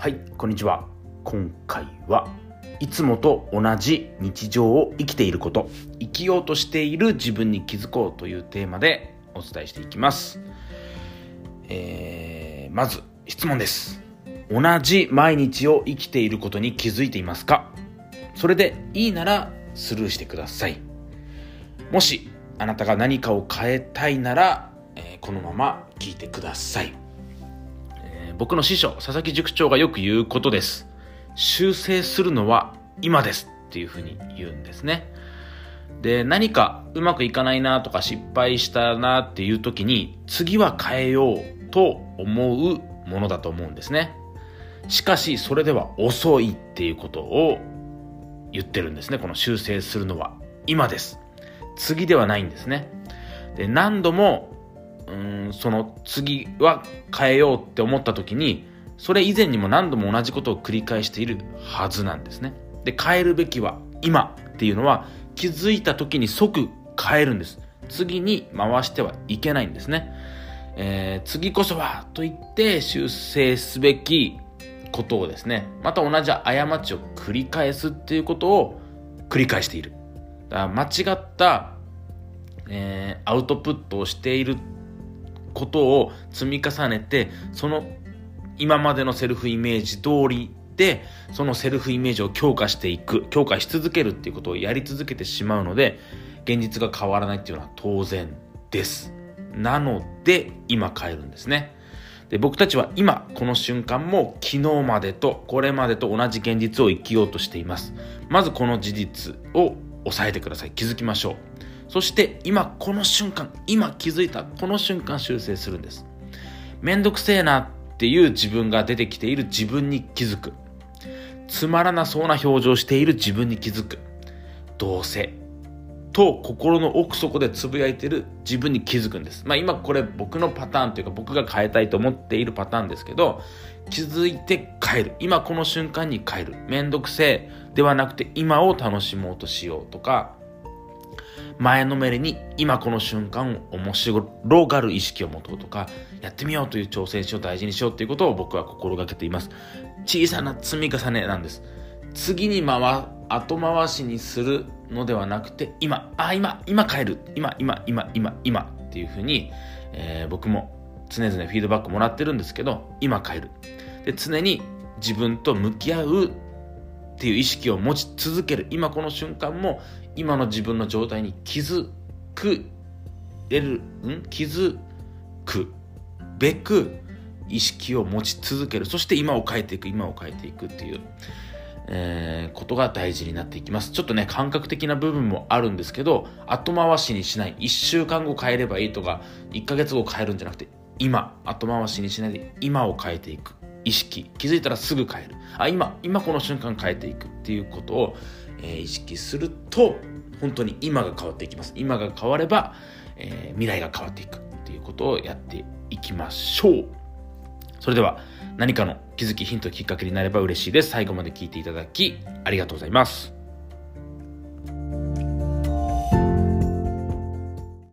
はいこんにちは。今回はいつもと同じ日常を生きていること生きようとしている自分に気づこうというテーマでお伝えしていきます、えー、まず質問です。同じ毎日を生きていることに気づいていますか？それでいいならスルーしてください。もしあなたが何かを変えたいなら、えー、このまま聞いてください。僕の師匠、佐々木塾長がよく言うことです。修正するのは今ですっていうふうに言うんですね。で、何かうまくいかないなとか失敗したなっていう時に、次は変えようと思うものだと思うんですね。しかし、それでは遅いっていうことを言ってるんですね。この修正するのは今です。次ではないんですね。で、何度もうんその次は変えようって思った時にそれ以前にも何度も同じことを繰り返しているはずなんですね。で変えるべきは今っていうのは気づいた時に即変えるんです。次に回してはいけないんですね、えー、次こそはと言って修正すべきことをですねまた同じ過ちを繰り返すっていうことを繰り返している。だから間違った、えー、アウトプットをしていることを積み重ねてその今までのセルフイメージ通りでそのセルフイメージを強化していく強化し続けるっていうことをやり続けてしまうので現実が変わらないっていうのは当然です。なので今変えるんですね。で僕たちは今この瞬間も昨日までとこれまでと同じ現実を生きようとしています。まずこの事実を押さえてください。気づきましょう。そして今この瞬間今気づいたこの瞬間修正するんですめんどくせえなっていう自分が出てきている自分に気づくつまらなそうな表情している自分に気づくどうせと心の奥底でつぶやいてる自分に気づくんです。まあ今これ僕のパターンというか僕が変えたいと思っているパターンですけど気づいて変える。今この瞬間に変える。めんどくせえではなくて今を楽しもうとしようとか前のめりに今この瞬間を面白がる意識を持とうとかやってみようという挑戦しを大事にしようということを僕は心がけています。小さな積み重ねなんです。次に回後回しにするのではなくて今あ今今変える。今今今今今っていうふうに、えー、僕も常々フィードバックもらってるんですけど今変える。で常に自分と向き合うっていう意識を持ち続ける。今この瞬間も今の自分の状態に気づくれるん？気づくべく意識を持ち続ける。そして今を変えていく今を変えていくっていう、えー、ことが大事になっていきます。ちょっとね感覚的な部分もあるんですけど後回しにしない。1週間後変えればいいとか1ヶ月後変えるんじゃなくて今。後回しにしないで今を変えていく。意識気づいたらすぐ変える。あ今今この瞬間変えていくっていうことを、えー、意識すると本当に今が変わっていきます。今が変われば、えー、未来が変わっていくっていうことをやっていきましょう。それでは何かの気づきヒントきっかけになれば嬉しいです。最後まで聞いていただきありがとうございます。